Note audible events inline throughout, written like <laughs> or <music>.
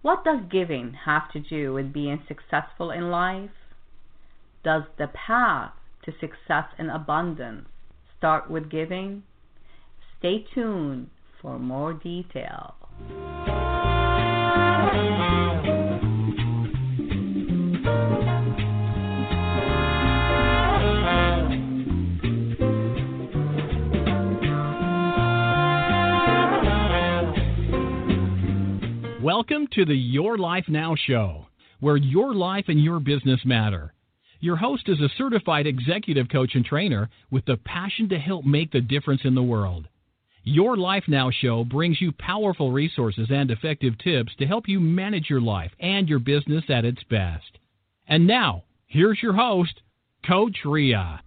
What does giving have to do with being successful in life? Does the path to success and abundance start with giving? Stay tuned for more detail. Welcome to the Your Life Now show, where your life and your business matter. Your host is a certified executive coach and trainer with the passion to help make the difference in the world. Your Life Now show brings you powerful resources and effective tips to help you manage your life and your business at its best. And now, here's your host, Coach Rea.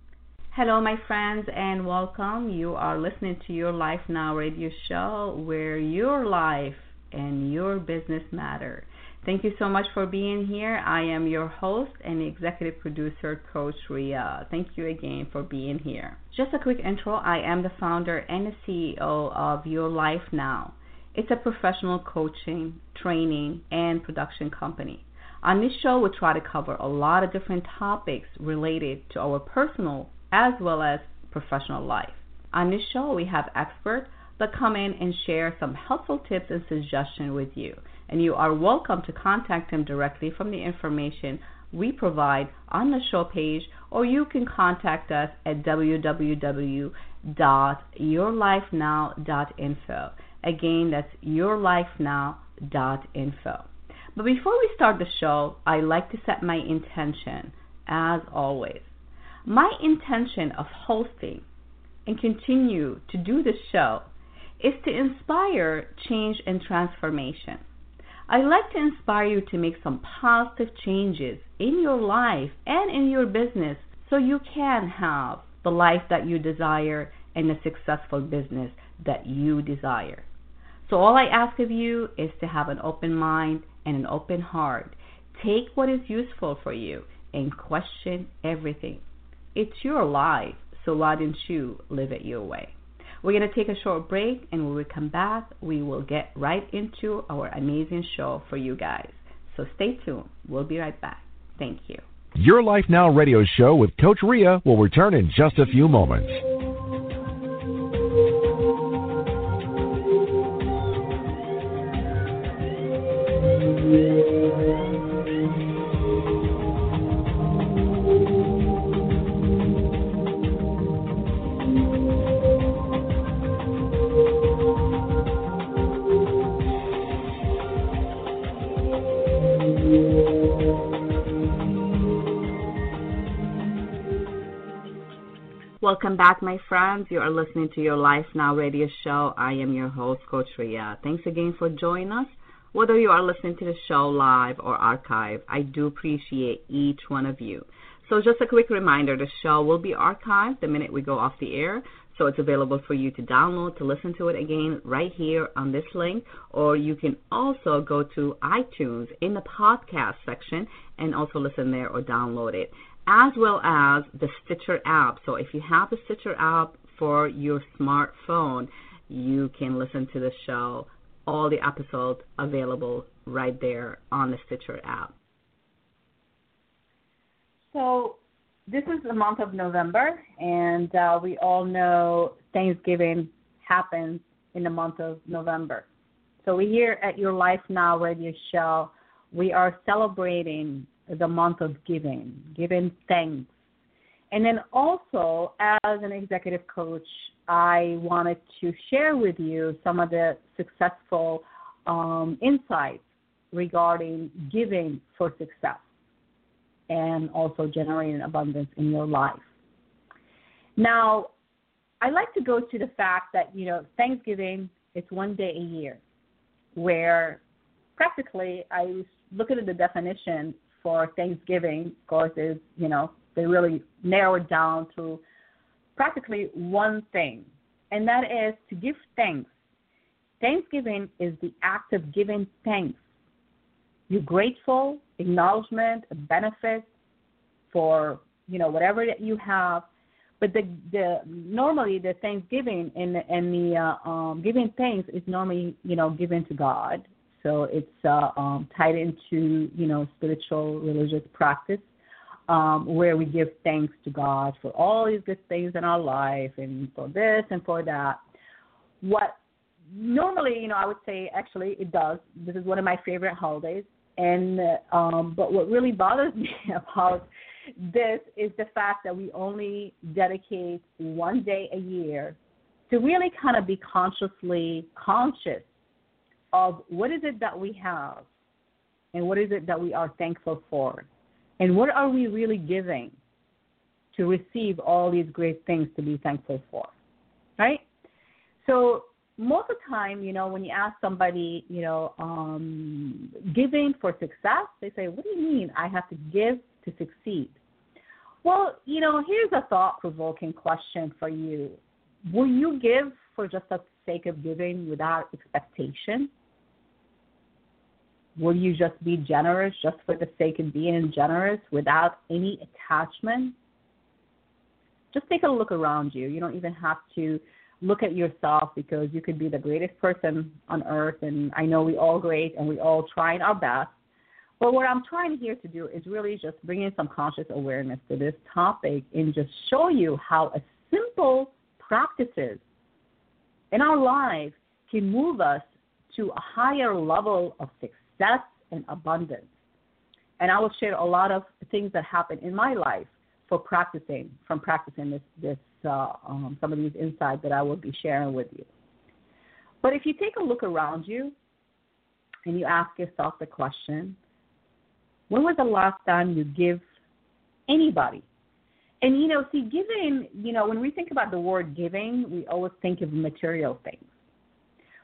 Hello, my friends, and welcome. You are listening to Your Life Now radio show, where your life and your business matter. Thank you so much for being here. I am your host and executive producer, Coach Rea. Thank you again for being here. Just a quick intro I am the founder and the CEO of Your Life Now. It's a professional coaching, training, and production company. On this show, we try to cover a lot of different topics related to our personal as well as professional life. On this show, we have experts that come in and share some helpful tips and suggestions with you. And you are welcome to contact them directly from the information we provide on the show page, or you can contact us at www.yourlifenow.info. Again, that's yourlifenow.info. But before we start the show, I like to set my intention, as always. My intention of hosting and continue to do this show is to inspire change and transformation. I like to inspire you to make some positive changes in your life and in your business so you can have the life that you desire and the successful business that you desire. So, all I ask of you is to have an open mind and an open heart. Take what is useful for you and question everything. It's your life, so why don't you live it your way? We're going to take a short break, and when we come back, we will get right into our amazing show for you guys. So stay tuned. We'll be right back. Thank you. Your Life Now radio show with Coach Rea will return in just a few moments. Welcome back, my friends. You are listening to your Life Now radio show. I am your host, Coach Rea. Thanks again for joining us. Whether you are listening to the show live or archive, I do appreciate each one of you. So, just a quick reminder the show will be archived the minute we go off the air. So, it's available for you to download to listen to it again right here on this link. Or you can also go to iTunes in the podcast section and also listen there or download it as well as the Stitcher app. So if you have the Stitcher app for your smartphone, you can listen to the show, all the episodes available right there on the Stitcher app. So this is the month of November, and uh, we all know Thanksgiving happens in the month of November. So we here at Your Life Now radio show, we are celebrating the month of giving, giving thanks. And then also, as an executive coach, I wanted to share with you some of the successful um, insights regarding giving for success and also generating abundance in your life. Now, I like to go to the fact that, you know, Thanksgiving is one day a year where practically I was looking at the definition for Thanksgiving, of course, is, you know, they really narrow it down to practically one thing, and that is to give thanks. Thanksgiving is the act of giving thanks. You're grateful, acknowledgement, benefit for, you know, whatever that you have. But the the normally the Thanksgiving and the, and the uh, um, giving thanks is normally you know given to God. So it's uh, um, tied into you know spiritual religious practice um, where we give thanks to God for all these good things in our life and for this and for that. What normally, you know, I would say actually it does. This is one of my favorite holidays. And um, but what really bothers <laughs> me about this is the fact that we only dedicate one day a year to really kind of be consciously conscious of what is it that we have and what is it that we are thankful for? And what are we really giving to receive all these great things to be thankful for right? So most of the time you know when you ask somebody you know um giving for success they say what do you mean i have to give to succeed? Well you know here's a thought provoking question for you. Will you give for just the sake of giving without expectation Will you just be generous just for the sake of being generous without any attachment? Just take a look around you. You don't even have to look at yourself because you could be the greatest person on earth, and I know we all great and we all trying our best. But what I'm trying here to do is really just bring in some conscious awareness to this topic and just show you how a simple practices in our lives can move us to a higher level of success success and abundance. And I will share a lot of things that happen in my life for practicing, from practicing this, this uh, um, some of these insights that I will be sharing with you. But if you take a look around you and you ask yourself the question, when was the last time you give anybody? And you know, see, giving, you know, when we think about the word giving, we always think of material things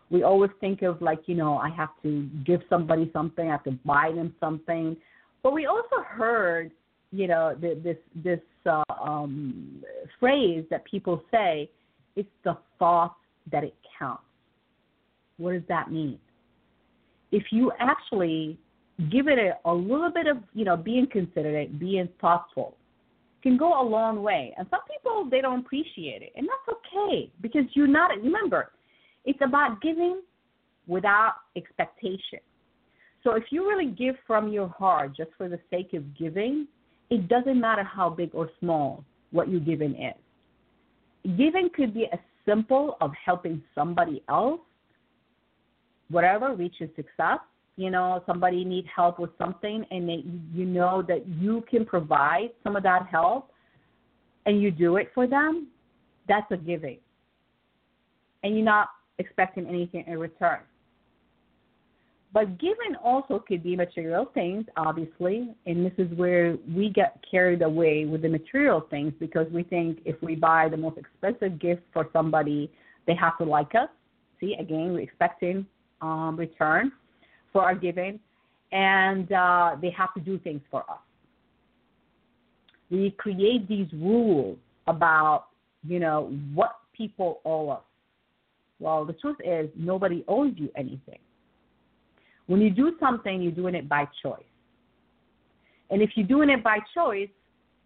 we always think of like you know i have to give somebody something i have to buy them something. But we also heard you know the, this this uh, um, phrase that people say it's the thought that it counts. What does that mean? If you actually give it a, a little bit of you know being considerate being thoughtful can go a long way. And some people they don't appreciate it. And that's okay because you're not remember it's about giving without expectation. So if you really give from your heart just for the sake of giving, it doesn't matter how big or small what you're giving is. Giving could be as simple of helping somebody else, whatever, reaches success. You know, somebody needs help with something, and they, you know that you can provide some of that help, and you do it for them. That's a giving, and you're not expecting anything in return. But giving also could be material things, obviously, and this is where we get carried away with the material things because we think if we buy the most expensive gift for somebody, they have to like us. See, again, we're expecting um, return for our giving, and uh, they have to do things for us. We create these rules about, you know, what people owe us well, the truth is, nobody owes you anything. When you do something, you're doing it by choice. And if you're doing it by choice,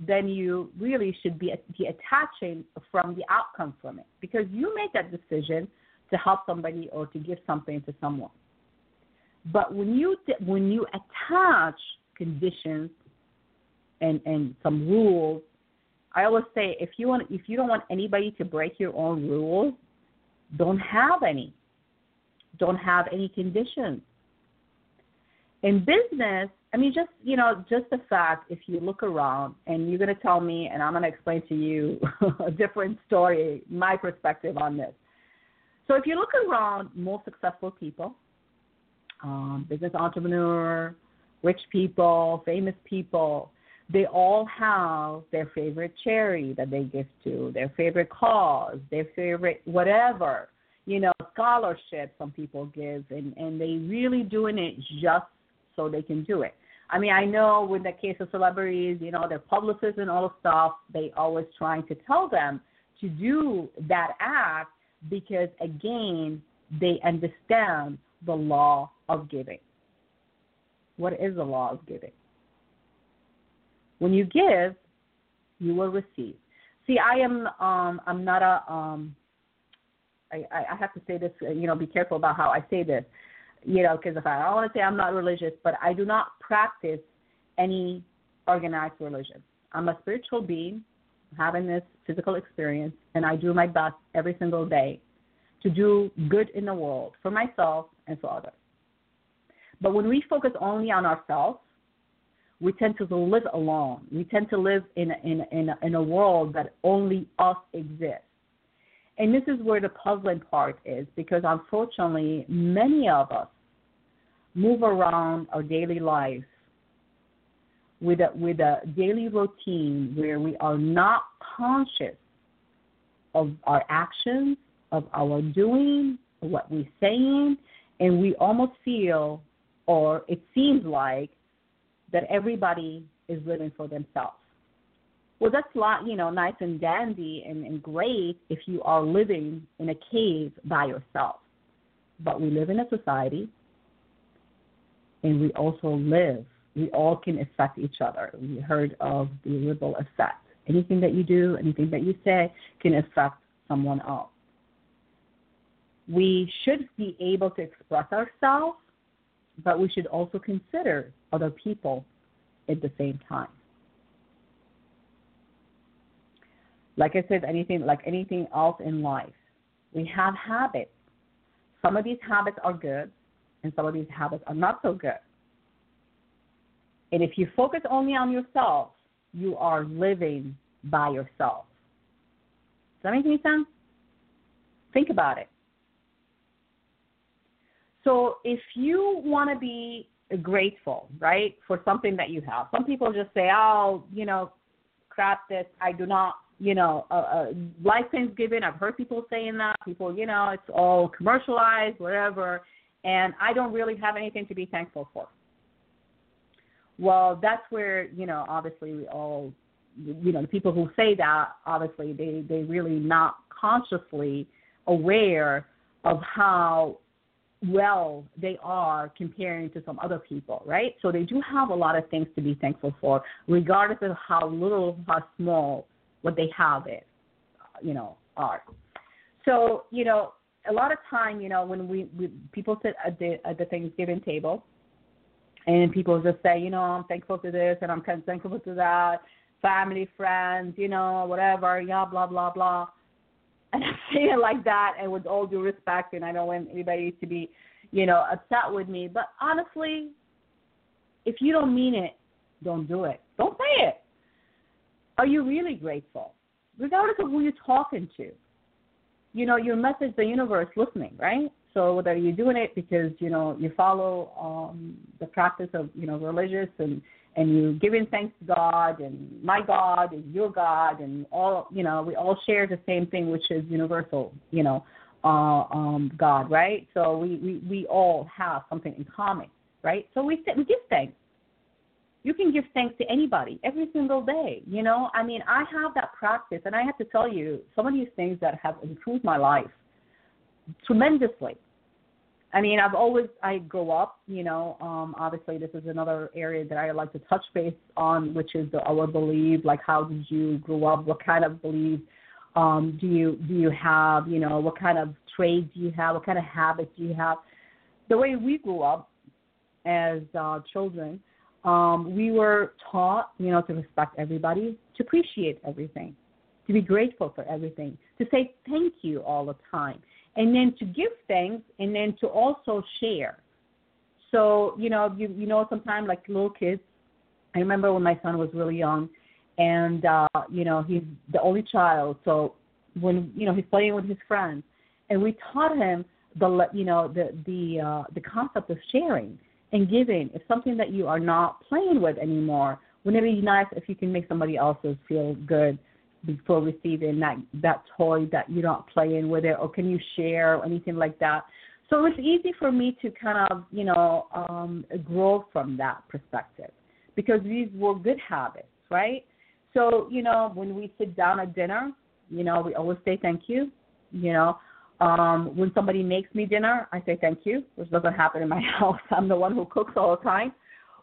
then you really should be, attaching from the outcome from it because you make that decision to help somebody or to give something to someone. But when you when you attach conditions and and some rules, I always say if you want if you don't want anybody to break your own rules, don't have any, don't have any conditions. In business, I mean, just you know, just the fact if you look around and you're going to tell me, and I'm going to explain to you <laughs> a different story, my perspective on this. So if you look around, most successful people, um, business entrepreneur, rich people, famous people, they all have their favorite charity that they give to, their favorite cause, their favorite whatever, you know, scholarship some people give and, and they really doing it just so they can do it. I mean, I know with the case of celebrities, you know, their publicists and all the stuff, they always trying to tell them to do that act because again, they understand the law of giving. What is the law of giving? When you give, you will receive. See, I am um I'm not a um I, I have to say this, you know, be careful about how I say this. you know, because if I, I want to say I'm not religious, but I do not practice any organized religion. I'm a spiritual being having this physical experience, and I do my best every single day to do good in the world for myself and for others. But when we focus only on ourselves, we tend to live alone. We tend to live in a, in a, in a, in a world that only us exists. And this is where the puzzling part is because unfortunately, many of us move around our daily lives with a, with a daily routine where we are not conscious of our actions, of our doing, what we're saying, and we almost feel, or it seems like, that everybody is living for themselves. Well, that's lot, you know, nice and dandy and, and great if you are living in a cave by yourself. But we live in a society, and we also live we all can affect each other. We heard of the ripple effect. Anything that you do, anything that you say can affect someone else. We should be able to express ourselves, but we should also consider other people at the same time. Like I said, anything like anything else in life, we have habits. Some of these habits are good, and some of these habits are not so good. And if you focus only on yourself, you are living by yourself. Does that make any sense? Think about it. So if you want to be grateful, right, for something that you have, some people just say, oh, you know, crap this, I do not, you know, uh, uh, life Thanksgiving, I've heard people saying that. People, you know, it's all commercialized, whatever, and I don't really have anything to be thankful for. Well, that's where you know obviously we all you know the people who say that obviously they they really not consciously aware of how well they are comparing to some other people, right? So they do have a lot of things to be thankful for, regardless of how little, how small what they have is, you know, are. So you know, a lot of time, you know, when we, we people sit at the at the Thanksgiving table, and people just say, you know, I'm thankful to this and I'm thankful to that, family, friends, you know, whatever, yeah, blah, blah, blah. And <laughs> I say it like that and with all due respect, and I don't want anybody to be, you know, upset with me. But honestly, if you don't mean it, don't do it. Don't say it. Are you really grateful? Regardless of who you're talking to. You know, your message, the universe listening, right? So whether you're doing it because you know you follow um, the practice of you know religious and and you're giving thanks to God and my God is your God and all you know we all share the same thing which is universal you know uh, um, God right? So we, we we all have something in common right? So we we give thanks. You can give thanks to anybody every single day you know? I mean I have that practice and I have to tell you some of these things that have improved my life tremendously. I mean, I've always I grew up, you know. Um, obviously, this is another area that I like to touch base on, which is the, our belief. Like, how did you grow up? What kind of belief um, do you do you have? You know, what kind of trades do you have? What kind of habits do you have? The way we grew up as uh, children, um, we were taught, you know, to respect everybody, to appreciate everything, to be grateful for everything, to say thank you all the time and then to give thanks and then to also share. So, you know, you you know sometimes like little kids, I remember when my son was really young and uh, you know, he's the only child, so when you know, he's playing with his friends and we taught him the you know, the the uh the concept of sharing and giving. It's something that you are not playing with anymore. Wouldn't it be nice if you can make somebody else's feel good before receiving that that toy that you're not playing with it, or can you share or anything like that? So it was easy for me to kind of you know um, grow from that perspective because these were good habits, right? So you know when we sit down at dinner, you know we always say thank you. You know um, when somebody makes me dinner, I say thank you, which doesn't happen in my <laughs> house. I'm the one who cooks all the time.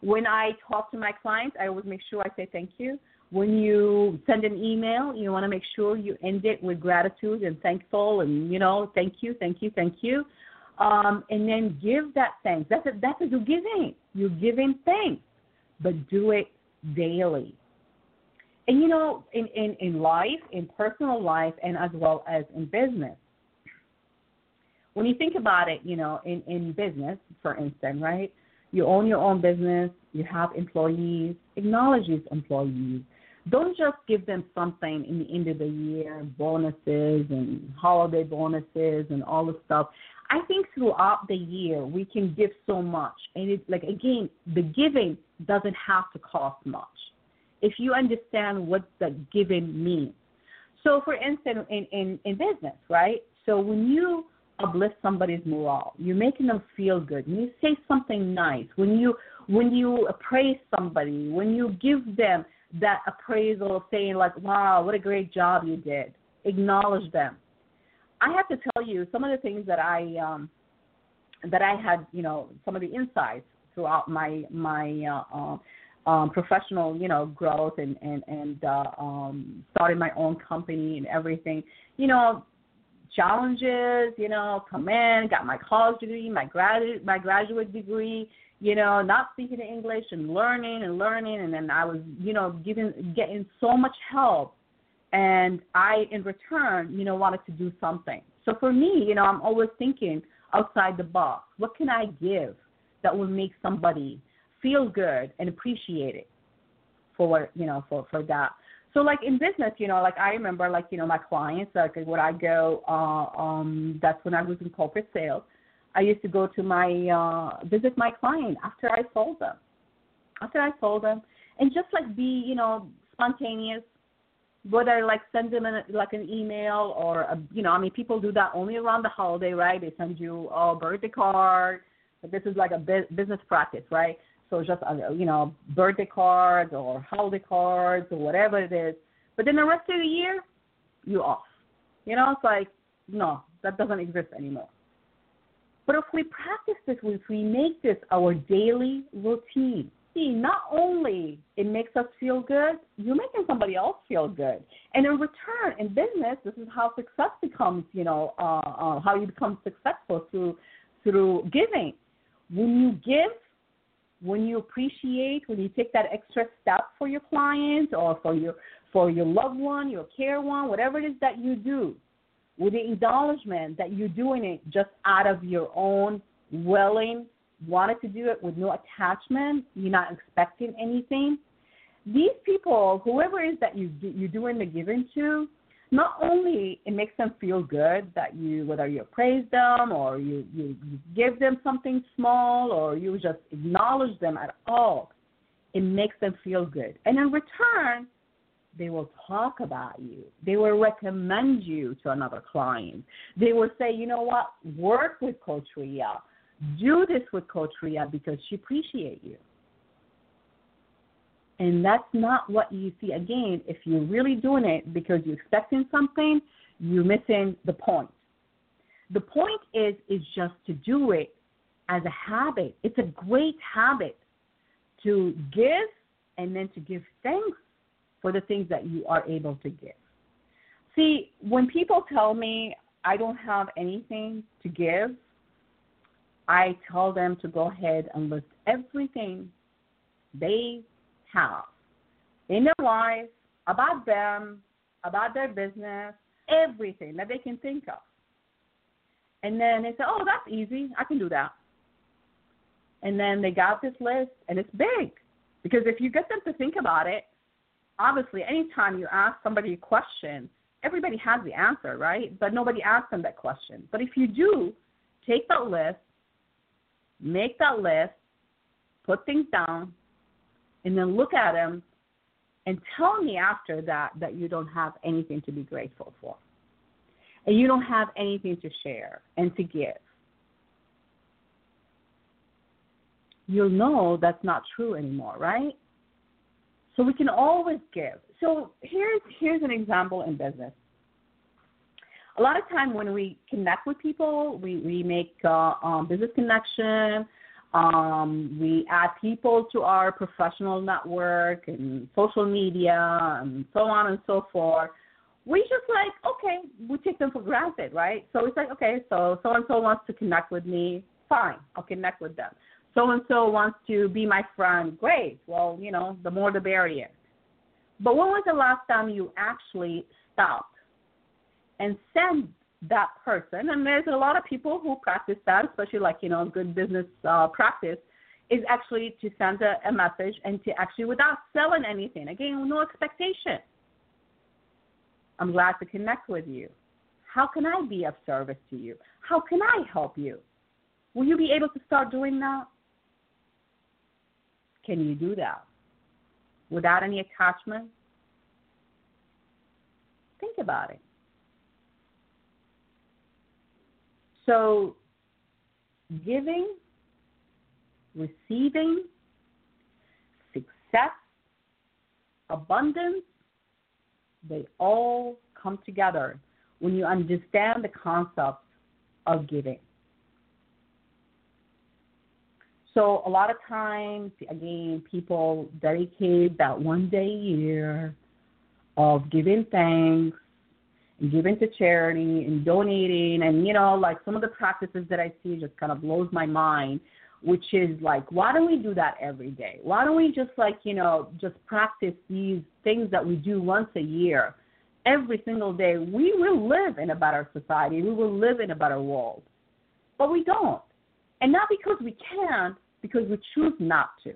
When I talk to my clients, I always make sure I say thank you. When you send an email, you want to make sure you end it with gratitude and thankful and, you know, thank you, thank you, thank you. Um, and then give that thanks. That's a, that's a you giving. You're giving thanks, but do it daily. And you know, in, in, in life, in personal life, and as well as in business, when you think about it, you know, in, in business, for instance, right? You own your own business, you have employees, acknowledge these employees. Don't just give them something in the end of the year, bonuses and holiday bonuses and all the stuff. I think throughout the year we can give so much, and it's like again, the giving doesn't have to cost much if you understand what the giving means. So, for instance, in in, in business, right? So when you uplift somebody's morale, you're making them feel good. When you say something nice, when you when you praise somebody, when you give them that appraisal, saying like, "Wow, what a great job you did," acknowledge them I have to tell you some of the things that I um, that I had, you know, some of the insights throughout my my uh, um, um, professional, you know, growth and and and uh, um, starting my own company and everything. You know, challenges. You know, come in, got my college degree, my graduate my graduate degree. You know, not speaking English and learning and learning, and then I was, you know, giving getting so much help and I, in return, you know, wanted to do something. So for me, you know, I'm always thinking outside the box. What can I give that will make somebody feel good and appreciate it for what you know for for that. So like in business, you know, like I remember like you know my clients like when I go, uh, um, that's when I was in corporate sales. I used to go to my uh, visit my client after I sold them, after I sold them, and just like be you know spontaneous, whether like send them an, like an email or a, you know, I mean, people do that only around the holiday, right? They send you a birthday card. But this is like a business practice, right? So just uh, you know, birthday cards or holiday cards or whatever it is. But then the rest of the year, you off. You know, it's like no, that doesn't exist anymore. But if we practice this, if we make this our daily routine, see, not only it makes us feel good, you're making somebody else feel good. And in return, in business, this is how success becomes, you know, uh, uh, how you become successful through through giving. When you give, when you appreciate, when you take that extra step for your client or for your for your loved one, your care one, whatever it is that you do, with the acknowledgement that you're doing it just out of your own willing wanted to do it with no attachment, you're not expecting anything. These people, whoever it is that you you're doing the giving to, not only it makes them feel good that you whether you praise them or you, you, you give them something small or you just acknowledge them at all, it makes them feel good. And in return, they will talk about you. They will recommend you to another client. They will say, you know what, work with Coach Rea do this with Coach Rea because she appreciates you. And that's not what you see. Again, if you're really doing it because you're expecting something, you're missing the point. The point is is just to do it as a habit. It's a great habit to give and then to give thanks for the things that you are able to give. See, when people tell me I don't have anything to give, I tell them to go ahead and list everything they have in their life, about them, about their business, everything that they can think of. And then they say, oh, that's easy. I can do that. And then they got this list, and it's big. Because if you get them to think about it, obviously, anytime you ask somebody a question, everybody has the answer, right? But nobody asks them that question. But if you do, take that list make that list, put things down, and then look at them and tell me after that that you don't have anything to be grateful for. And you don't have anything to share and to give. You'll know that's not true anymore, right? So we can always give. So here's here's an example in business a lot of time when we connect with people, we, we make uh, um, business connection, um, we add people to our professional network and social media and so on and so forth. we just like okay, we take them for granted, right? So it's like okay, so so and so wants to connect with me, fine, I'll connect with them. So and so wants to be my friend, great. Well, you know, the more the barrier. But when was the last time you actually stopped and sent that person? And there's a lot of people who practice that, especially like you know, good business uh, practice is actually to send a, a message and to actually without selling anything. Again, no expectation. I'm glad to connect with you. How can I be of service to you? How can I help you? Will you be able to start doing that? Can you do that without any attachment? Think about it. So, giving, receiving, success, abundance, they all come together when you understand the concept of giving. So a lot of times, again, people dedicate that one day a year of giving thanks and giving to charity and donating. And you know like some of the practices that I see just kind of blows my mind which is like why don't we do that every day? Why don't we just like you know just practice these things that we do once a year? Every single day we will live in a better society. We will live in a better world. But we don't and not because we can't because we choose not to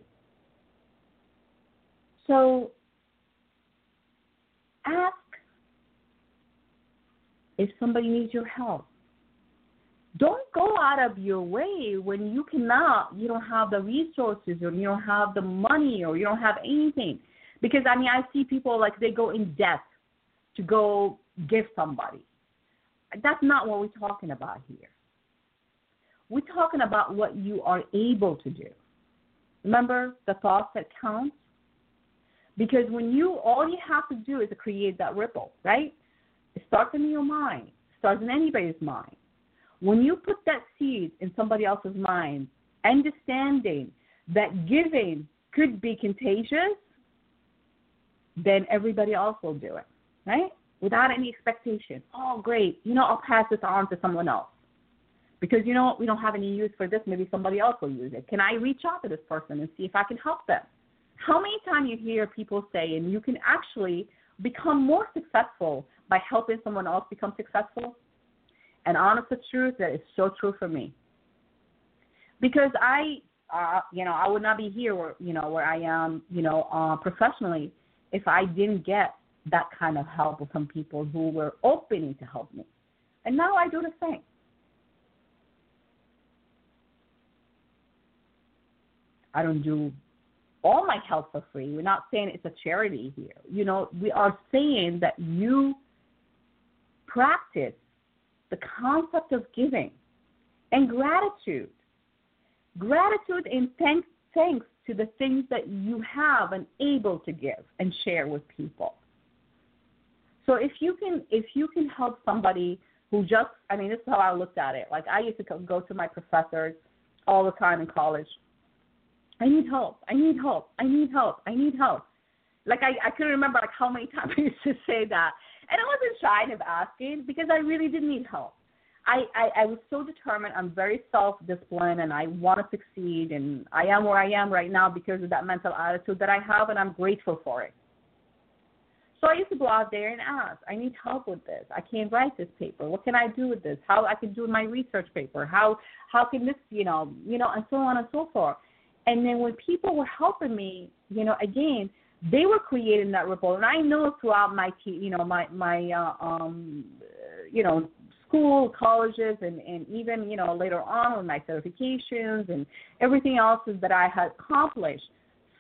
so ask if somebody needs your help. Don't go out of your way when you cannot, you don't have the resources or you don't have the money or you don't have anything. Because I mean, I see people like they go in debt to go give somebody. That's not what we're talking about here. We're talking about what you are able to do. Remember the thoughts that count? Because when you, all you have to do is to create that ripple, right? It starts in your mind, it starts in anybody's mind. When you put that seed in somebody else's mind, understanding that giving could be contagious, then everybody else will do it, right? Without any expectation. Oh, great. You know, I'll pass this on to someone else. Because you know what? We don't have any use for this. Maybe somebody else will use it. Can I reach out to this person and see if I can help them? How many times you hear people say, and you can actually become more successful by helping someone else become successful? And honest the truth, that is so true for me. Because I, uh, you know, I would not be here where, you know, where I am, you know, uh, professionally if I didn't get that kind of help from people who were opening to help me. And now I do the same. I don't do all my help for free. We're not saying it's a charity here. You know, we are saying that you practice the concept of giving and gratitude. Gratitude and thanks, thanks to the things that you have and able to give and share with people. So if you can if you can help somebody who just I mean this is how I looked at it. Like I used to go to my professors all the time in college. I need help. I need help. I need help. I need help. Like I I couldn't remember like how many times I used to say that. And I wasn't shy of asking because I really did need help. I, I, I was so determined. I'm very self disciplined and I want to succeed. And I am where I am right now because of that mental attitude that I have, and I'm grateful for it. So I used to go out there and ask, I need help with this. I can't write this paper. What can I do with this? How I can do my research paper? How how can this, you know, you know, and so on and so forth. And then when people were helping me, you know, again, they were creating that ripple, and I know throughout my, you know, my my, uh, um, you know, school, colleges, and and even you know later on with my certifications and everything else that I had accomplished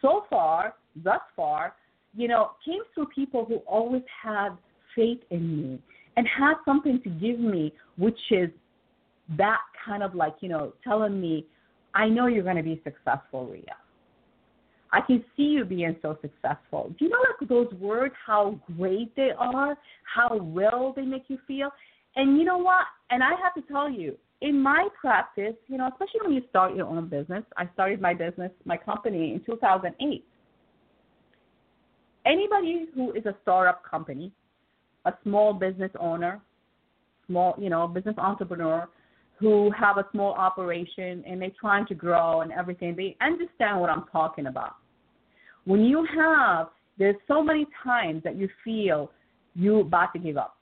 so far, thus far, you know, came through people who always had faith in me and had something to give me, which is that kind of like you know telling me, I know you're going to be successful, Rea. I can see you being so successful. Do you know like those words, how great they are, how well they make you feel? And you know what? And I have to tell you, in my practice, you know, especially when you start your own business, I started my business, my company in 2008. Anybody who is a startup company a small business owner, small, you know, business entrepreneur who have a small operation and they're trying to grow and everything, they understand what I'm talking about. When you have, there's so many times that you feel you're about to give up,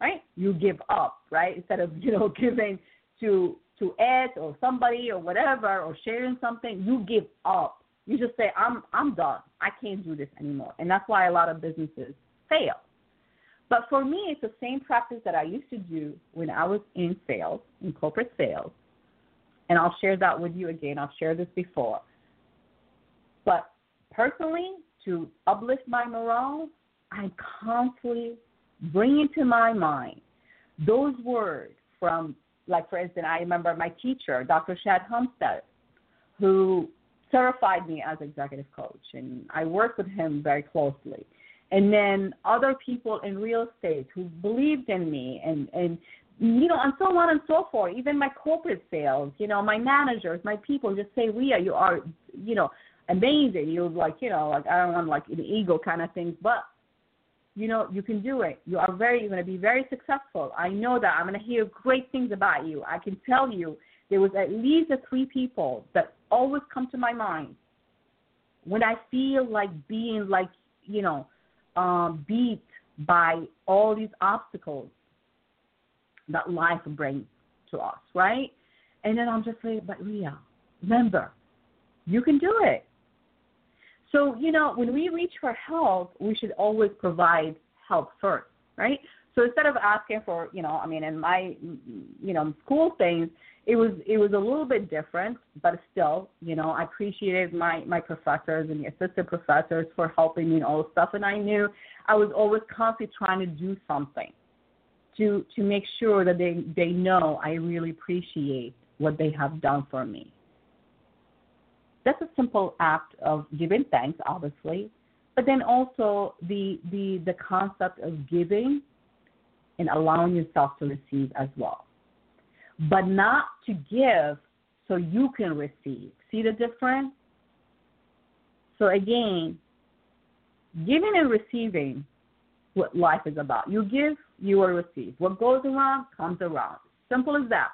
right? You give up, right? Instead of, <laughs> you know, giving to to Ed or somebody or whatever or sharing something, you give up. You just say, I'm I'm done. I can't do this anymore. And that's why a lot of businesses fail. But for me, it's the same practice that I used to do when I was in sales, in corporate sales. And I'll share that with you again. I've shared this before. But personally, to uplift my morale, I constantly bring into my mind those words from, like, for instance, I remember my teacher, Dr. Shad Humstead, who certified me as executive coach, and I worked with him very closely and then other people in real estate who believed in me and and you know and so on and so forth. Even my corporate sales you know my managers my people just say Rea you are you know amazing. You're like you know like I don't want like an ego kind of thing. But you know you can do it. You are very you're going to be very successful. I know that. I'm going to hear great things about you. I can tell you there was at least three people that always come to my mind when I feel like being like you know um, beat by all these obstacles that life brings to us, right? And then I'm just like, but Rea, remember, you can do it. So, you know, when we reach for help, we should always provide help first, right? So instead of asking for, you know, I mean, in my, you know, school things, it was it was a little bit different, but still, you know, I appreciated my my professors and the assistant professors for helping me and all the stuff, and I knew I was always constantly trying to do something to to make sure that they they know I really appreciate what they have done for me. That's a simple act of giving thanks, obviously, but then also the the the concept of giving and allowing yourself to receive as well. But not to give so you can receive. See the difference? So again, giving and receiving what life is about. You give, you will receive. What goes around comes around. Simple as that.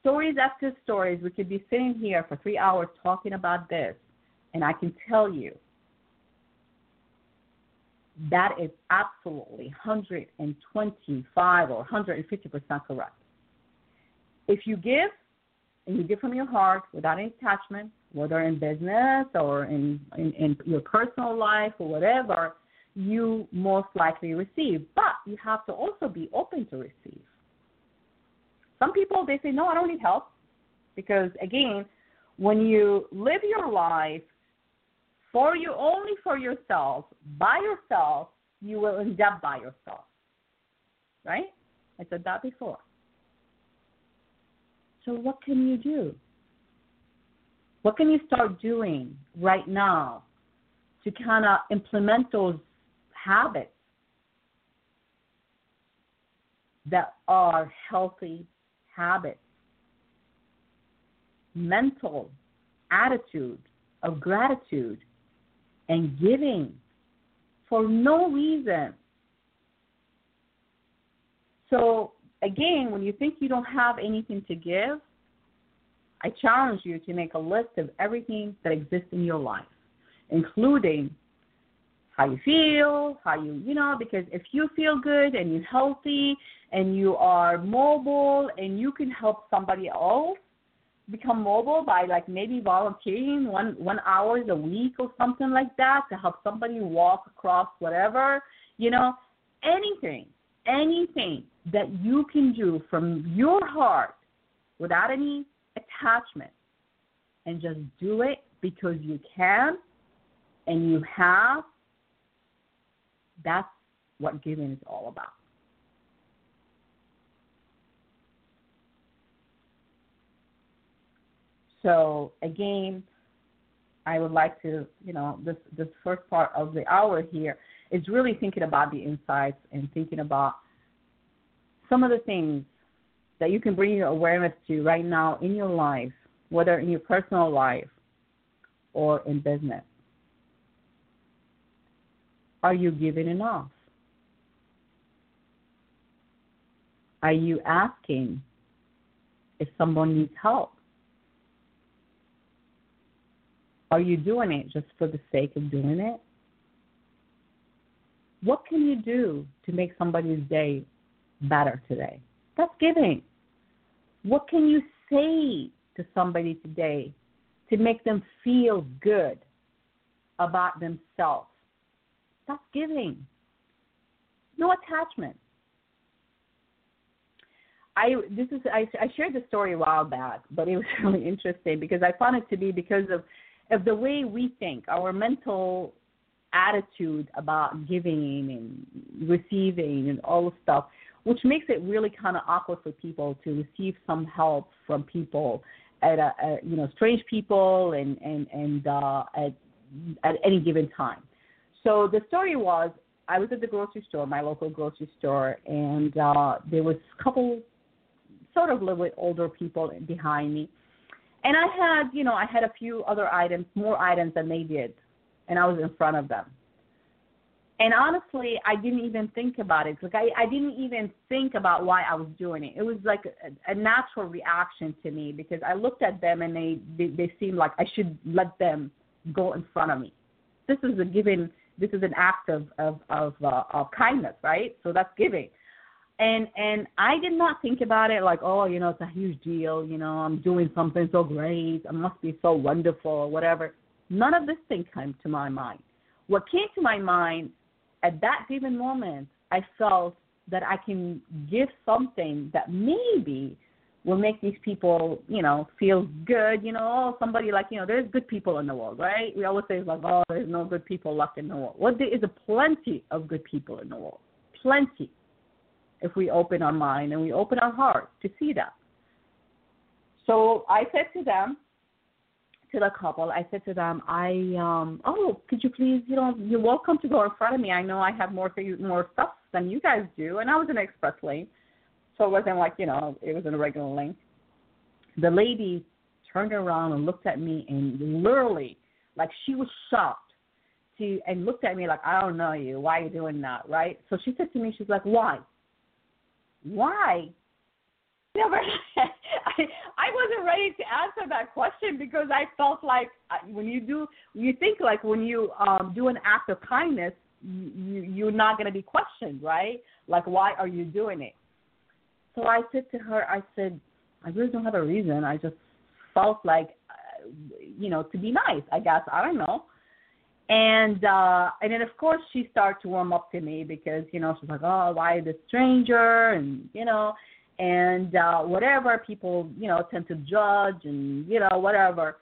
Stories after stories, we could be sitting here for three hours talking about this, and I can tell you that is absolutely 125 or 150% correct. If you give, and you give from your heart without any attachment, whether in business or in, in, in your personal life or whatever, you most likely receive. But you have to also be open to receive. Some people, they say, no, I don't need help. Because again, when you live your life for you, only for yourself, by yourself, you will end up by yourself. Right? I said that before. So, what can you do? What can you start doing right now to kind of implement those habits that are healthy habits? Mental attitude of gratitude and giving for no reason. So, again, when you think you don't have anything to give, I challenge you to make a list of everything that exists in your life, including how you feel, how you, you know, because if you feel good and you're healthy and you are mobile and you can help somebody else become mobile by like maybe volunteering one one hours a week or something like that to help somebody walk across whatever, you know, anything, anything that you can do from your heart without any attachment and just do it because you can and you have, that's what giving is all about. So again, I would like to, you know, this this first part of the hour here is really thinking about the insights and thinking about some of the things that you can bring your awareness to right now in your life, whether in your personal life or in business. Are you giving enough? Are you asking if someone needs help? Are you doing it just for the sake of doing it? What can you do to make somebody's day better today? That's giving. What can you say to somebody today to make them feel good about themselves? That's giving. No attachment. I this is I, I shared the story a while back, but it was <laughs> really interesting because I found it to be because of of the way we think, our mental attitude about giving and receiving and all the stuff, which makes it really kind of awkward for people to receive some help from people at a, a you know strange people and and and uh, at at any given time. So the story was I was at the grocery store, my local grocery store, and uh, there was a couple sort of a little bit older people behind me. And I had, you know, I had a few other items, more items than they did, and I was in front of them. And honestly, I didn't even think about it. Like I, I didn't even think about why I was doing it. It was like a, a natural reaction to me because I looked at them and they, they they seemed like I should let them go in front of me. This is a given. This is an act of of of, uh, of kindness, right? So that's giving and and I did not think about it like, oh, you know, it's a huge deal, you know, I'm doing something so great, I must be so wonderful or whatever. None of this thing came to my mind. What came to my mind at that given moment, I felt that I can give something that maybe will make these people, you know, feel good. You know, oh, somebody like, you know, there's good people in the world, right? We always say like, oh, there's no good people left in the world. Well, there is a plenty of good people in the world, plenty if we open our mind and we open our heart to see that. So I said to them, to the couple, I said to them, I um oh, could you please, you know, you're welcome to go in front of me. I know I have more things, more stuff than you guys do, and I was in express lane, so it wasn't like you know it was in a regular lane. The lady turned around and looked at me and literally, like she was shocked, to and looked at me like I don't know you. Why are you doing that, right? So she said to me, she's like, why? Why? Never. <laughs> I I wasn't ready to answer that question because I felt like uh, when you do, you think like when you um do an act of kindness, you you're not going to be questioned, right? Like why are you doing it? So I said to her, I said, I really don't have a reason. I just felt like, uh, you know, to be nice. I guess I don't know. And uh and then of course she started to warm up to me because, you know, she's like, Oh, why the stranger and you know and uh whatever people, you know, tend to judge and, you know, whatever.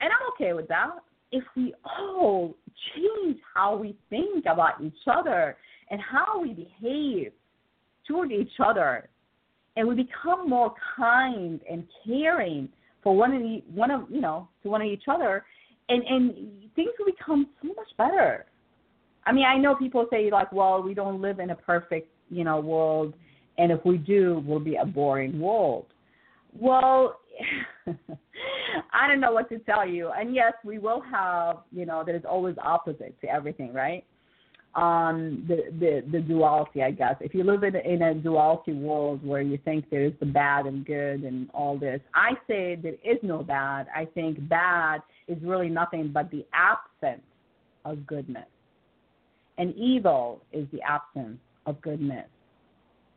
And I'm okay with that. If we all change how we think about each other and how we behave toward each other and we become more kind and caring for one of the one of you know to one of each other and and things will become so much better. I mean, I know people say like, well, we don't live in a perfect, you know, world, and if we do, we'll be a boring world. Well, <laughs> I don't know what to tell you. And yes, we will have, you know, there's always opposite to everything, right? um, the, the the duality, I guess. If you live in, in a duality world where you think there's the bad and good and all this, I say there is no bad. I think bad is really nothing but the absence of goodness, and evil is the absence of goodness.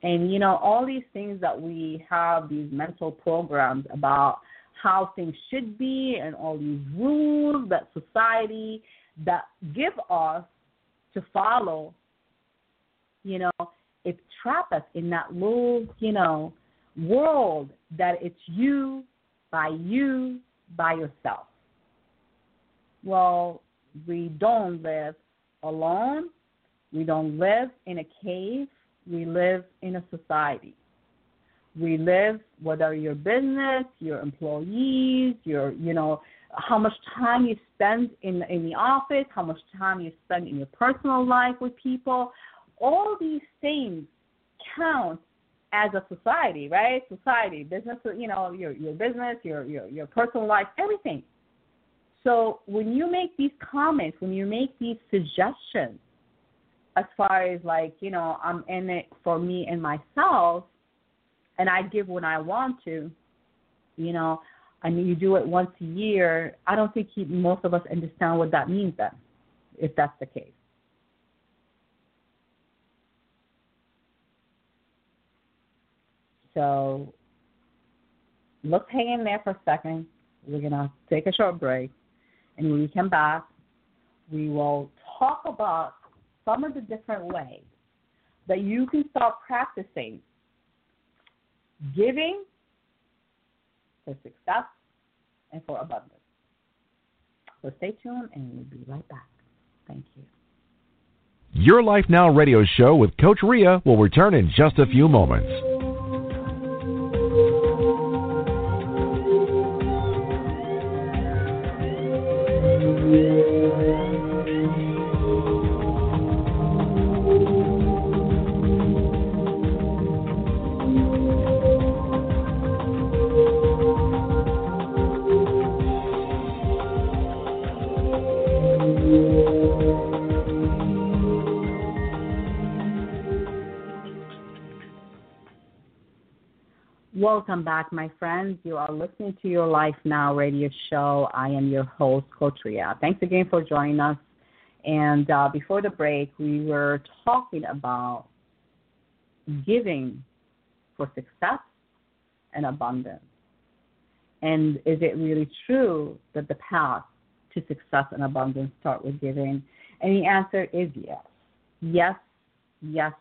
And you know all these things that we have these mental programs about how things should be and all these rules that society that give us to follow, you know, it trap us in that little, you know, world that it's you by you by yourself. Well, we don't live alone. We don't live in a cave. We live in a society. We live, whether your business, your employees, your, you know, how much time you spend in in the office, how much time you spend in your personal life with people, all these things count as a society, right? Society, business, you know, your your business, your your your personal life, everything. So when you make these comments, when you make these suggestions, as far as like, you know, I'm in it for me and myself, and I give when I want to, you know, and you do it once a year, I don't think most of us understand what that means then, if that's the case. So let's hang in there for a second. We're going to take a short break. And when we come back, we will talk about some of the different ways that you can start practicing giving for success and for abundance. So stay tuned and we'll be right back. Thank you. Your Life Now radio show with Coach Rea will return in just a few moments. Welcome back, my friends. You are listening to your Life Now radio show. I am your host, Coach Rea. Thanks again for joining us. And uh, before the break, we were talking about giving for success and abundance. And is it really true that the path to success and abundance start with giving? And the answer is yes. Yes, yes,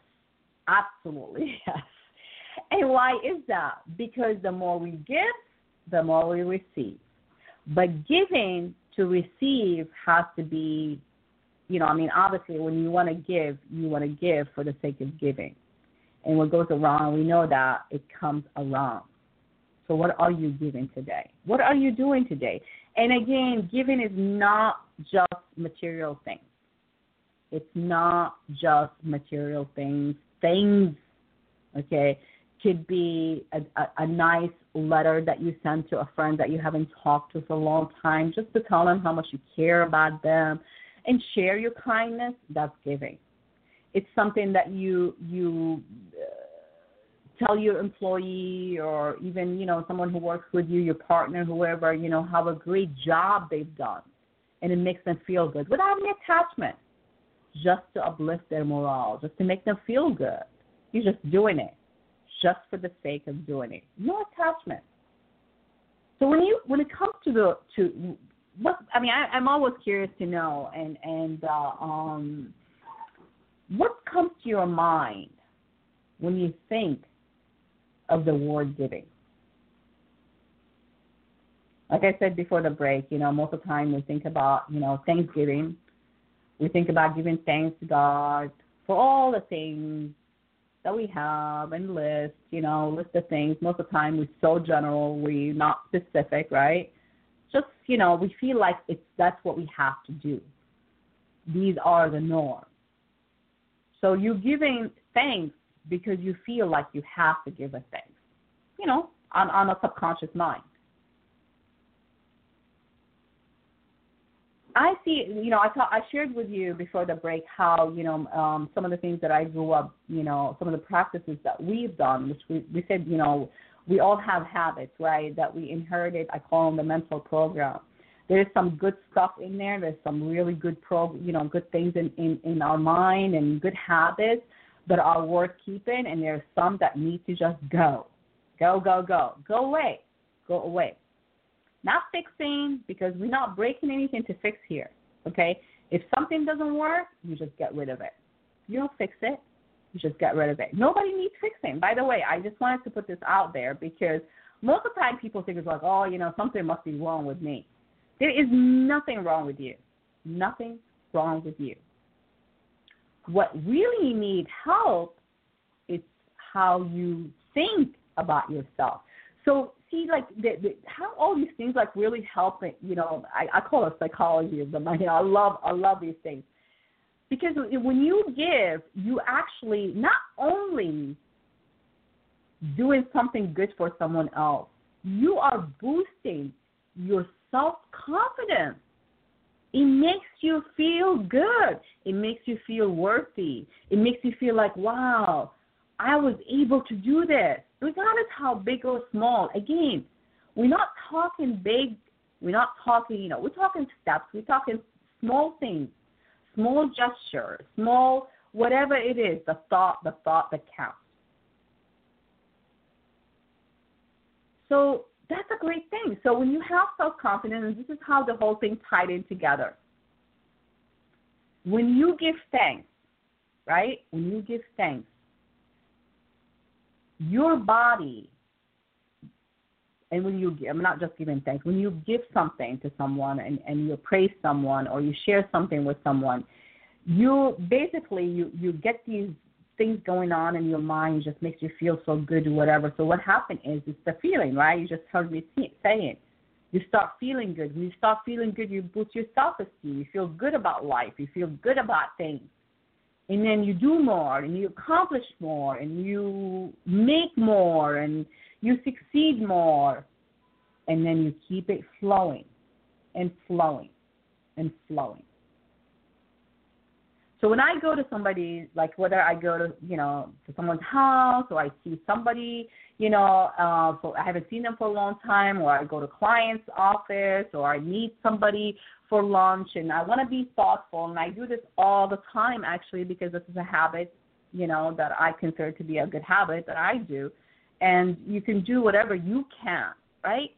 absolutely <laughs> yes. And why is that? Because the more we give, the more we receive. But giving to receive has to be, you know, I mean, obviously, when you want to give, you want to give for the sake of giving. And what goes around, we know that it comes around. So, what are you giving today? What are you doing today? And again, giving is not just material things. It's not just material things. Things, okay? Could be a, a, a nice letter that you send to a friend that you haven't talked to for a long time, just to tell them how much you care about them, and share your kindness. That's giving. It's something that you you uh, tell your employee or even you know someone who works with you, your partner, whoever you know, how a great job they've done, and it makes them feel good without any attachment, just to uplift their morale, just to make them feel good. You're just doing it just for the sake of doing it. No attachment. So when you when it comes to the to what I mean, I, I'm always curious to know and and uh, um, what comes to your mind when you think of the word giving. Like I said before the break, you know, most of the time we think about you know Thanksgiving. We think about giving thanks to God for all the things that we have and list, you know, list of things. Most of the time we're so general, we're not specific, right? Just, you know, we feel like it's that's what we have to do. These are the norms. So you're giving thanks because you feel like you have to give a thanks, you know, on, on a subconscious mind. I see, you know, I thought I shared with you before the break how, you know, um, some of the things that I grew up, you know, some of the practices that we've done, which we, we said, you know, we all have habits, right, that we inherited. I call them the mental program. There's some good stuff in there. There's some really good pro, you know, good things in, in, in our mind and good habits that are worth keeping. And there's some that need to just go, go, go, go, go away, go away. Not fixing because we're not breaking anything to fix here. Okay? If something doesn't work, you just get rid of it. You don't fix it. You just get rid of it. Nobody needs fixing. By the way, I just wanted to put this out there because most of the time people think it's like, oh, you know, something must be wrong with me. There is nothing wrong with you. Nothing wrong with you. What really needs help is how you think about yourself. So see like the, the, how all these things like really help it you know I, I call it psychology of them I, you I love I love these things. Because when you give you actually not only doing something good for someone else you are boosting your self confidence it makes you feel good. It makes you feel worthy. It makes you feel like wow I was able to do this, regardless how big or small. Again, we're not talking big. We're not talking, you know, we're talking steps. We're talking small things, small gestures, small whatever it is. The thought, the thought that counts. So that's a great thing. So when you have self confidence, and this is how the whole thing tied in together. When you give thanks, right? When you give thanks, your body, and when you, give I'm not just giving thanks, when you give something to someone and, and you praise someone or you share something with someone, you basically you you get these things going on in your mind just makes you feel so good or whatever. So what happened is it's the feeling, right? You just heard me say it. You start feeling good. When you start feeling good, you boost your self esteem. You feel good about life. You feel good about things and then you do more and you accomplish more and you make more and you succeed more. And then you keep it flowing and flowing and flowing. So when i go to somebody like whether i go to you know to someone's house or i see somebody you know uh so i haven't seen them for a long time or i go to client's office or i meet somebody for lunch and I want to be thoughtful and I do this all the time actually because this is a habit, you know, that I consider to be a good habit that I do. And you can do whatever you can, right?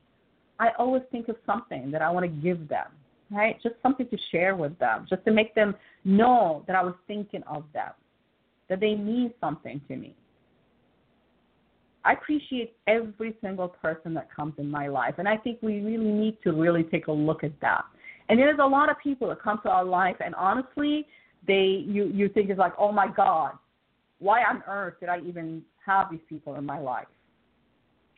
I always think of something that I want to give them, right? Just something to share with them, just to make them know that I was thinking of them, that they mean something to me. I appreciate every single person that comes in my life, and I think we really need to really take a look at that. And there's a lot of people that come to our life, and honestly, they you you think it's like, oh my God, why on earth did I even have these people in my life?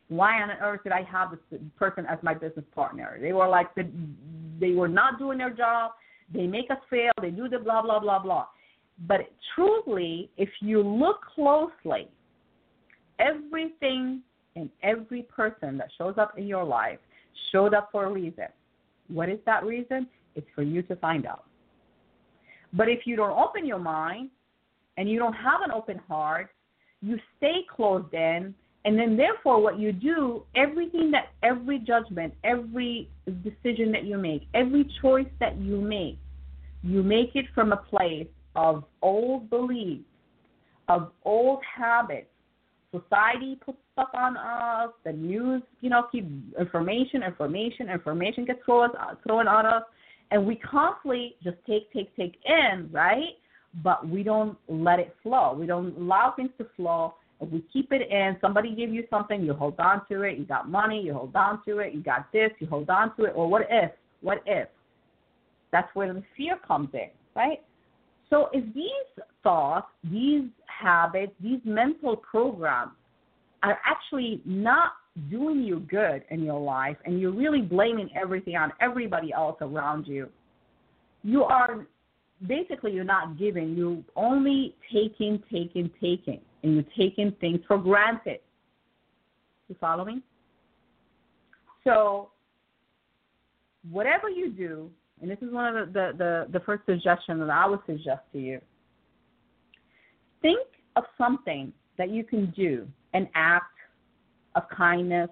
Why on earth did I have this person as my business partner? They were like the, they were not doing their job. They make us fail. They do the blah blah blah blah. But truly, if you look closely, everything and every person that shows up in your life showed up for a reason. What is that reason? It's for you to find out. But if you don't open your mind and you don't have an open heart, you stay closed in, and then therefore what you do, everything that every judgment, every decision that you make, every choice that you make, you make it from a place of old beliefs, of old habits, society puts stuff on us. The news, you know, keep information, information, information gets thrown uh, thrown on us, and we constantly just take, take, take in, right? But we don't let it flow. We don't allow things to flow. If we keep it in, somebody give you something, you hold on to it. You got money, you hold on to it. You got this, you hold on to it. Or what if? What if? That's where the fear comes in, right? So if these thoughts, these habits, these mental programs are actually not doing you good in your life and you're really blaming everything on everybody else around you, you are basically you're not giving, you're only taking, taking, taking, and you're taking things for granted. You follow me? So whatever you do, and this is one of the, the, the, the first suggestion that I would suggest to you. Think of something that you can do, an act of kindness,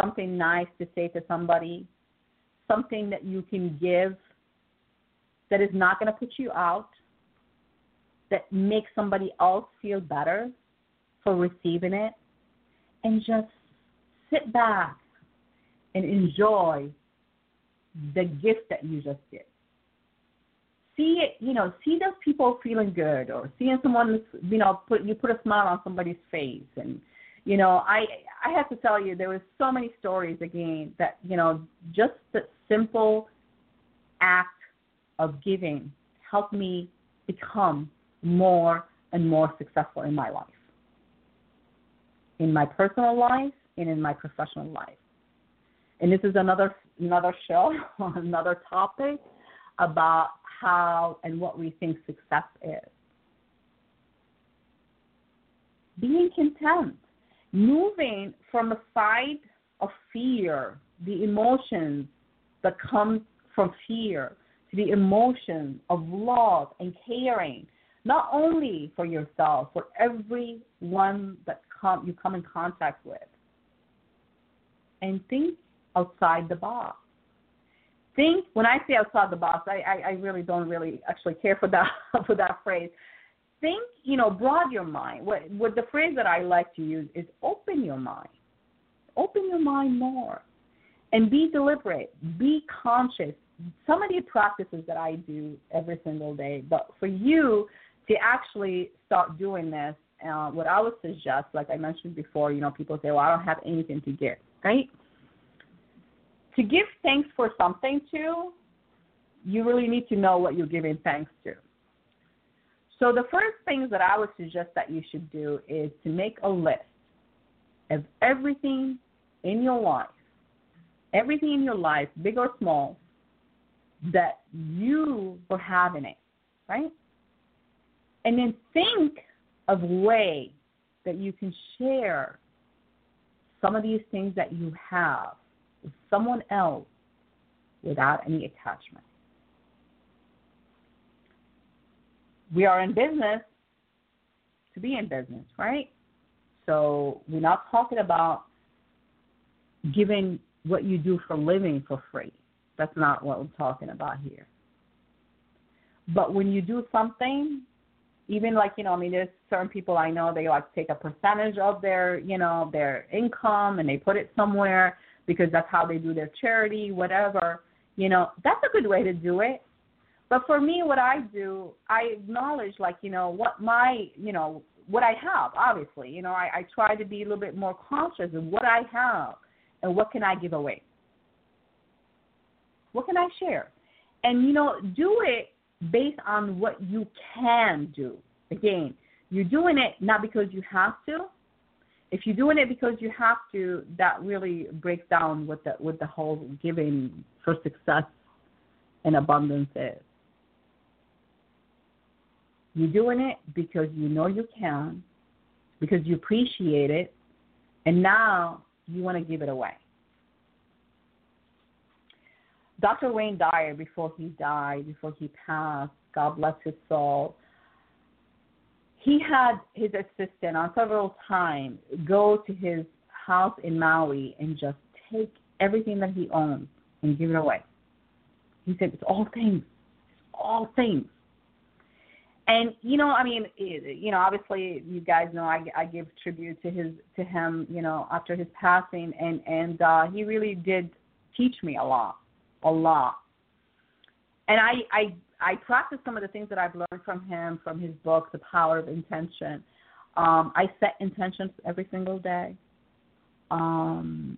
something nice to say to somebody, something that you can give that is not going to put you out, that makes somebody else feel better for receiving it, and just sit back and enjoy the gift that you just did. See it, you know, see those people feeling good, or seeing someone, you know, put you put a smile on somebody's face, and you know, I I have to tell you, there was so many stories again that you know, just the simple act of giving helped me become more and more successful in my life, in my personal life, and in my professional life. And this is another another show <laughs> another topic about how and what we think success is. Being content, moving from a side of fear, the emotions that come from fear, to the emotion of love and caring. not only for yourself, for everyone that come, you come in contact with. And think outside the box. Think when I say outside the box, I, I, I really don't really actually care for that <laughs> for that phrase. Think, you know, broad your mind. What what the phrase that I like to use is open your mind. Open your mind more. And be deliberate. Be conscious. Some of the practices that I do every single day, but for you to actually start doing this, uh, what I would suggest, like I mentioned before, you know, people say, well, I don't have anything to give, right? To give thanks for something to, you really need to know what you're giving thanks to. So the first things that I would suggest that you should do is to make a list of everything in your life, everything in your life, big or small, that you were having it, right? And then think of way that you can share some of these things that you have someone else without any attachment. We are in business to be in business, right? So we're not talking about giving what you do for living for free. That's not what we're talking about here. But when you do something even like you know i mean there's certain people i know they like take a percentage of their you know their income and they put it somewhere because that's how they do their charity whatever you know that's a good way to do it but for me what i do i acknowledge like you know what my you know what i have obviously you know i, I try to be a little bit more conscious of what i have and what can i give away what can i share and you know do it based on what you can do. Again, you're doing it not because you have to. If you're doing it because you have to, that really breaks down what the what the whole giving for success and abundance is. You're doing it because you know you can, because you appreciate it, and now you want to give it away. Dr. Wayne Dyer, before he died, before he passed, God bless his soul, he had his assistant on several times go to his house in Maui and just take everything that he owned and give it away. He said, It's all things. It's all things. And you know, I mean, you know, obviously, you guys know I, I give tribute to his to him, you know, after his passing, and and uh, he really did teach me a lot a lot. And I, I, I practice some of the things that I've learned from him, from his book, The Power of Intention. Um, I set intentions every single day. Um,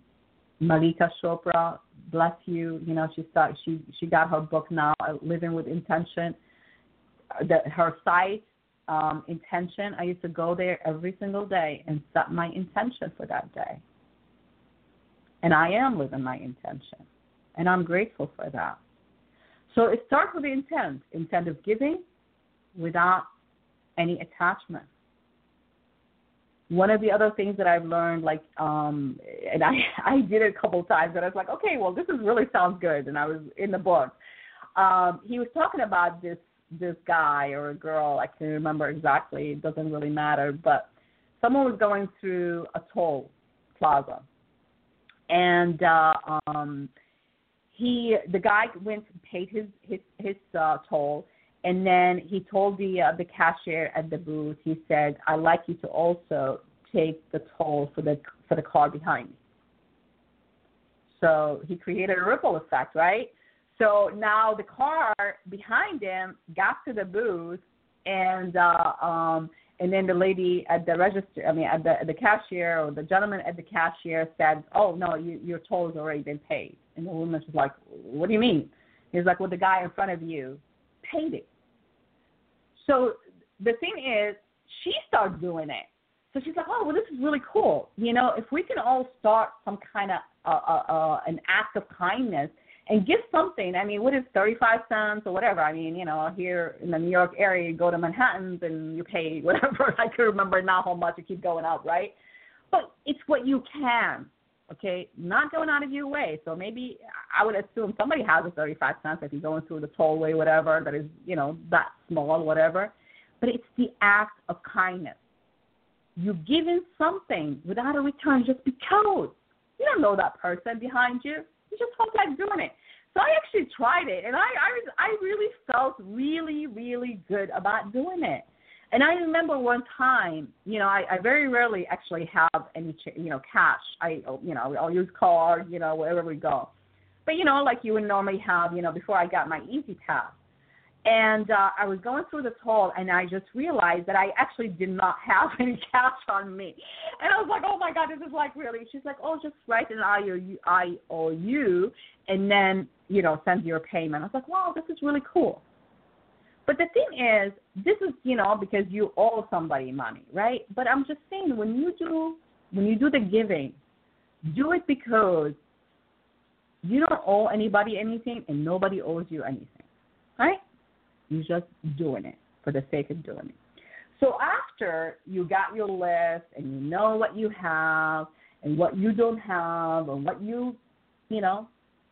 Malika Chopra, bless you. You know, she she she got her book now, Living with Intention. The, her site, um, Intention. I used to go there every single day and set my intention for that day. And I am living my intention and I'm grateful for that. So it starts with the intent, intent of giving without any attachment. One of the other things that I've learned, like, um, and I <laughs> I did it a couple times, and I was like, okay, well, this is really sounds good, and I was in the book. Um, he was talking about this this guy or a girl, I can't remember exactly, it doesn't really matter, but someone was going through a toll plaza, and uh, um, he the guy went and paid his his his uh, toll, and then he told the uh, the cashier at the booth. He said, "I'd like you to also take the toll for the for the car behind me." So he created a ripple effect, right? So now the car behind him got to the booth, and uh, um, and then the lady at the register, I mean, at the, at the cashier or the gentleman at the cashier said, "Oh no, you, your toll has already been paid." And the woman was like, "What do you mean?" He's like, "Well, the guy in front of you paid it." So the thing is, she started doing it. So she's like, "Oh, well, this is really cool. You know, if we can all start some kind of uh, uh, uh, an act of kindness." and give something. I mean, what is 35 cents or whatever? I mean, you know, here in the New York area, you go to Manhattan's and you pay whatever. <laughs> I can remember now how much it keeps going up, right? But it's what you can, okay? Not going out of your way. So maybe I would assume somebody has a 35 cents if you're going through the tollway, whatever, that is, you know, that small, whatever. but it's the act of kindness. You're giving something without a return just because. You don't know that person behind you. You just felt like doing it. So I actually tried it, and I I, I really felt really really good about doing it. And I remember one time, you know, I, I very rarely actually have any, you know, cash. I, you know, I'll use card, you know, wherever we go. But you know, like you would normally have, you know, before I got my Easy Pass. And uh, I was going through the toll, and I just realized that I actually did not <laughs> have any cash on me. And I was like, "Oh my God, this is like really." She's like, "Oh, just write an IOU, IOU, and then you know send your payment." I was like, "Wow, this is really cool." But the thing is, this is you know because you owe somebody money, right? But I'm just saying, when you do when you do the giving, do it because you don't owe anybody anything, and nobody owes you anything, right? You're just doing it for the sake of doing it. So after you got your list and you know what you have and what you don't have and what you, you know,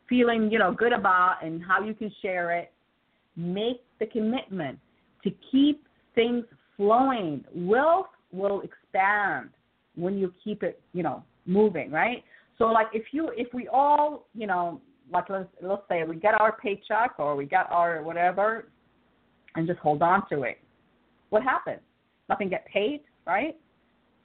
feeling, you know, good about and how you can share it, make the commitment to keep things flowing. Wealth will expand when you keep it, you know, moving, right? So like if you if we all, you know, like let's let's say we get our paycheck or we get our whatever and just hold on to it. What happens? Nothing get paid, right?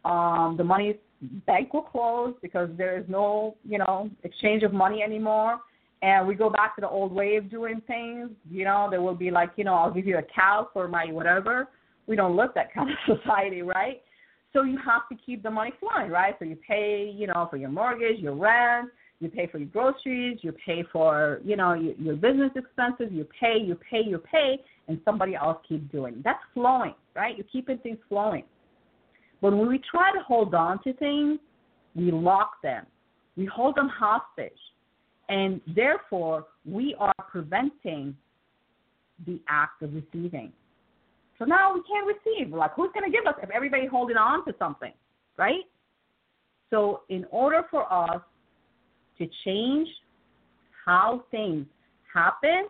Um, the money bank will close because there is no, you know, exchange of money anymore. And we go back to the old way of doing things. You know, there will be like, you know, I'll give you a cow for my whatever. We don't live that kind of <laughs> society, right? So you have to keep the money flowing, right? So you pay, you know, for your mortgage, your rent, you pay for your groceries, you pay for, you know, your, your business expenses, you pay, you pay, you pay, and somebody else keep doing. That's flowing, right? You're keeping things flowing. But when we try to hold on to things, we lock them. We hold them hostage. And therefore, we are preventing the act of receiving. So now we can't receive. Like, who's going to give us if everybody's holding on to something, right? So, in order for us to change how things happen,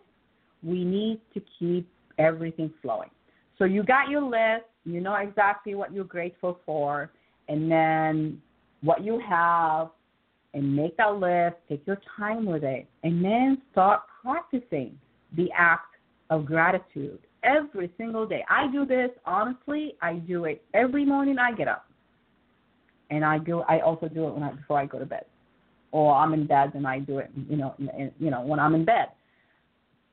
we need to keep everything flowing. So you got your list, you know exactly what you're grateful for, and then what you have, and make that list, take your time with it, and then start practicing the act of gratitude every single day. I do this honestly. I do it every morning I get up, and I do. I also do it when I, before I go to bed, or I'm in bed and I do it. You know, in, you know when I'm in bed.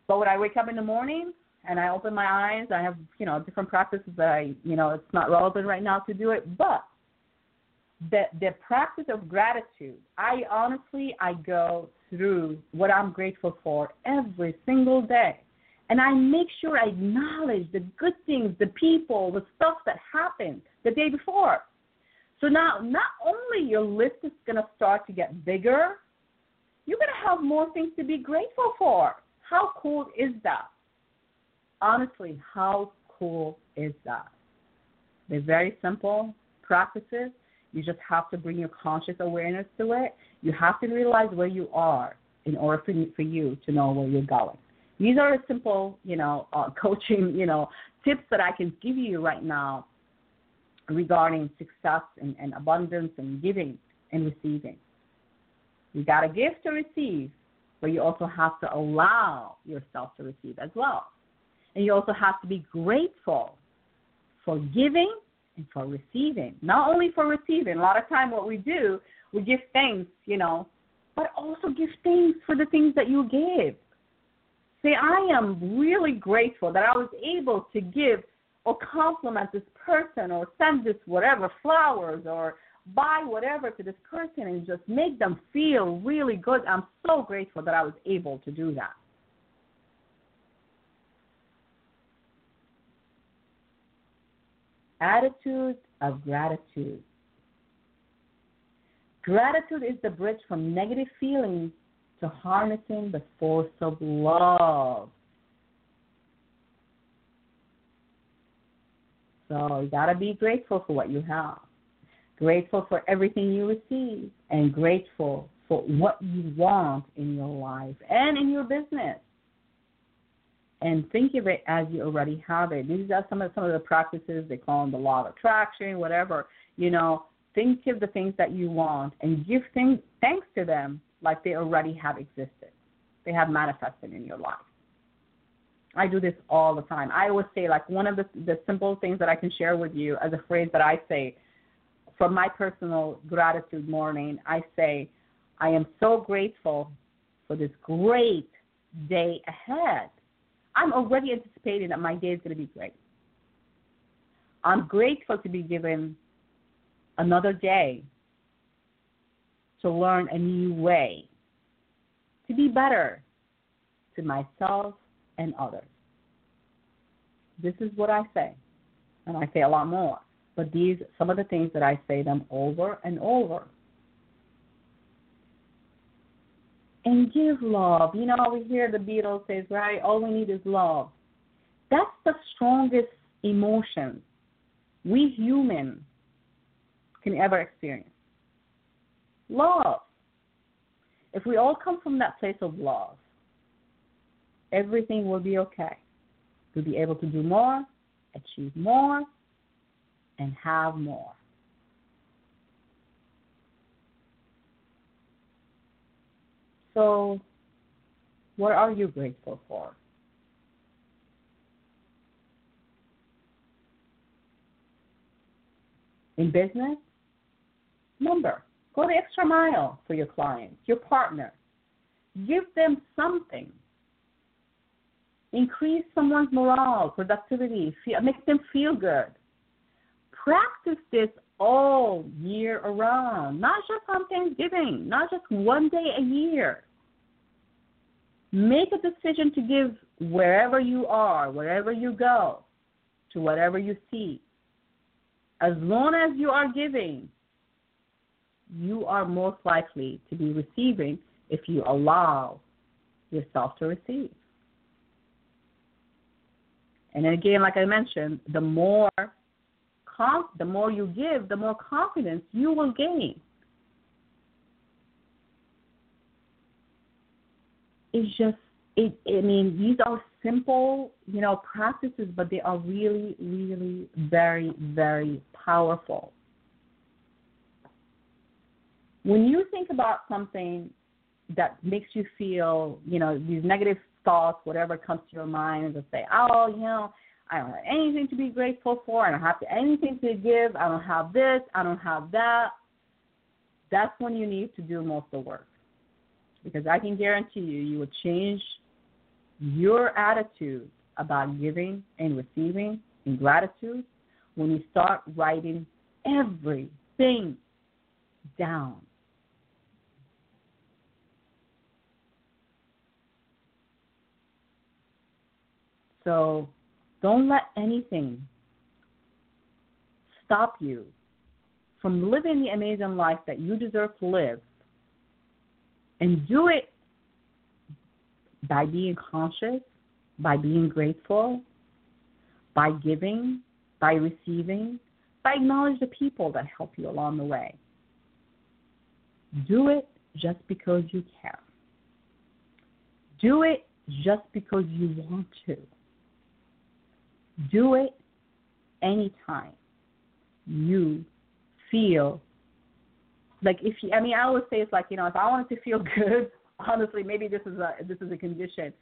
But when I wake up in the morning, and I open my eyes. I have, you know, different practices that I, you know, it's not relevant right now to do it, but the the practice of gratitude, I honestly I go through what I'm grateful for every single day. And I make sure I acknowledge the good things, the people, the stuff that happened the day before. So now not only your list is gonna start to get bigger, you're gonna have more things to be grateful for. How cool is that? honestly, how cool is that? They're very simple practices. You just have to bring your conscious awareness to it. You have to realize where you are in order for you, for you to know where you're going. These are simple, you know, uh, <laughs> coaching, you know, tips that I can give you right now regarding success and, and abundance and giving and receiving. You got to give to receive, but you also have to allow yourself to receive as well. And you also have to be grateful for giving and for receiving. Not only for receiving, a lot of time what we do, we give thanks, you know, but also give thanks for the things that you gave. Say, I am really grateful that I was able to give or compliment this person or send this whatever flowers or buy whatever to this person and just make them feel really good. I'm so grateful that I was able to do that. Attitude of gratitude. Gratitude is the bridge from negative feelings to harnessing the force of love. So you gotta be grateful for what you have, grateful for everything you receive, and grateful for what you want in your life and in your business. And think of it as you already have it. These are some of some of the practices they call them the law of attraction, whatever. You know, think of the things that you want and give things thanks to them like they already have existed. They have manifested in your life. I do this all the time. I always say like one of the the simple things that I can share with you as a phrase that I say from my personal gratitude morning, I say, I am so grateful for this great day ahead. I'm already anticipating that my day is going to be great. I'm grateful to be given another day to learn a new way, to be better to myself and others. This is what I say, and I say a lot more. But these some of the things that I say them over and over. And give love. You know, we hear the Beatles says, right, all we need is love. That's the strongest emotion we humans can ever experience. Love. If we all come from that place of love, everything will be okay. We'll be able to do more, achieve more, and have more. So, what are you grateful for? In business, remember, go the extra mile for your clients, your partner. Give them something. Increase someone's morale, productivity, feel, make them feel good. Practice this all year around, not just on Thanksgiving, not just one day a year. Make a decision to give wherever you are, wherever you go, to whatever you see as long as you are giving, you are most likely to be receiving if you allow yourself to receive. And again, like I mentioned, the more the more you give, the more confidence you will gain. It's just it, I mean, these are simple, you know, practices, but they are really, really very, very powerful. When you think about something that makes you feel, you know, these negative thoughts, whatever comes to your mind, and just say, oh, you know, I don't have anything to be grateful for. I don't have anything to give. I don't have this. I don't have that. That's when you need to do most of the work. Because I can guarantee you, you will change your attitude about giving and receiving and gratitude when you start writing everything down. So don't let anything stop you from living the amazing life that you deserve to live. And do it by being conscious, by being grateful, by giving, by receiving, by acknowledging the people that help you along the way. Do it just because you care. Do it just because you want to. Do it anytime you feel like if you I mean I always say it's like, you know, if I wanted to feel <laughs> good, honestly, maybe this is a this is a condition,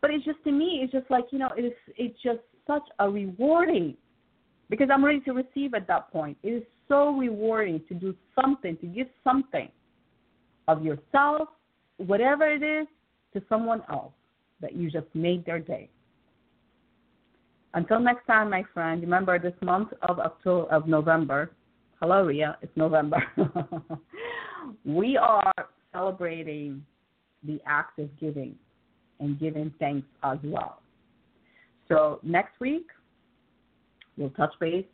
but it's just to me, it's just like you know, it's it's just such a rewarding because I'm ready to receive at that point. It is so rewarding to do something, to give something of yourself, whatever it is, to someone else that you just made their day. Until next time, my friend, remember this month of October of November. Hello, Rea. It's November. <laughs> we are celebrating the act of giving and giving thanks as well. So next week we'll touch base.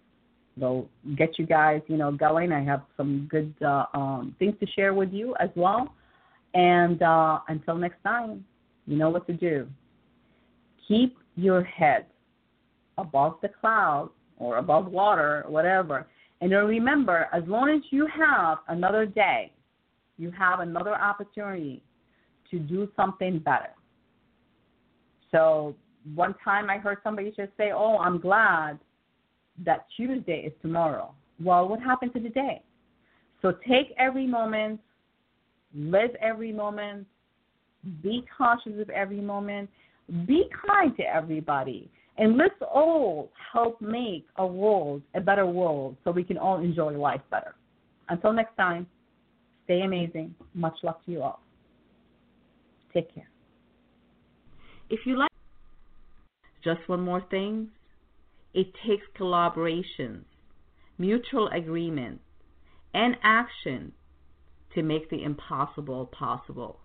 We'll get you guys, you know, going. I have some good uh, um, things to share with you as well. And uh, until next time, you know what to do. Keep your head above the clouds or above water whatever. And remember, as long as you have another day, you have another opportunity to do something better. So one time I heard somebody just say, "Oh, I'm glad that Tuesday is tomorrow." Well, what happened to the day? So take every moment, live every moment, be conscious of every moment, be kind to everybody, and let's all help make a world a better world so we can all enjoy life better. Until next time, stay amazing. Much love to you all. Take care. If you like, just one more thing it takes collaborations, mutual agreement, and action to make the impossible possible.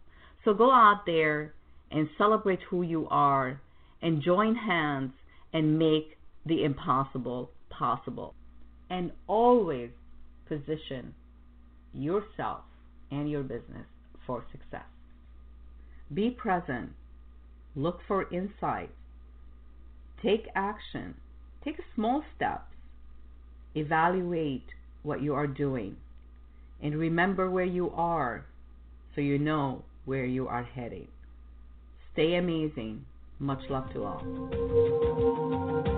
So go out there and celebrate who you are and join hands and make the impossible possible. And always position yourself and your business for success. Be present. Look for insights. Take action. Take small steps. Evaluate what you are doing. And remember where you are so you know where you are heading. Stay amazing. Much love to all.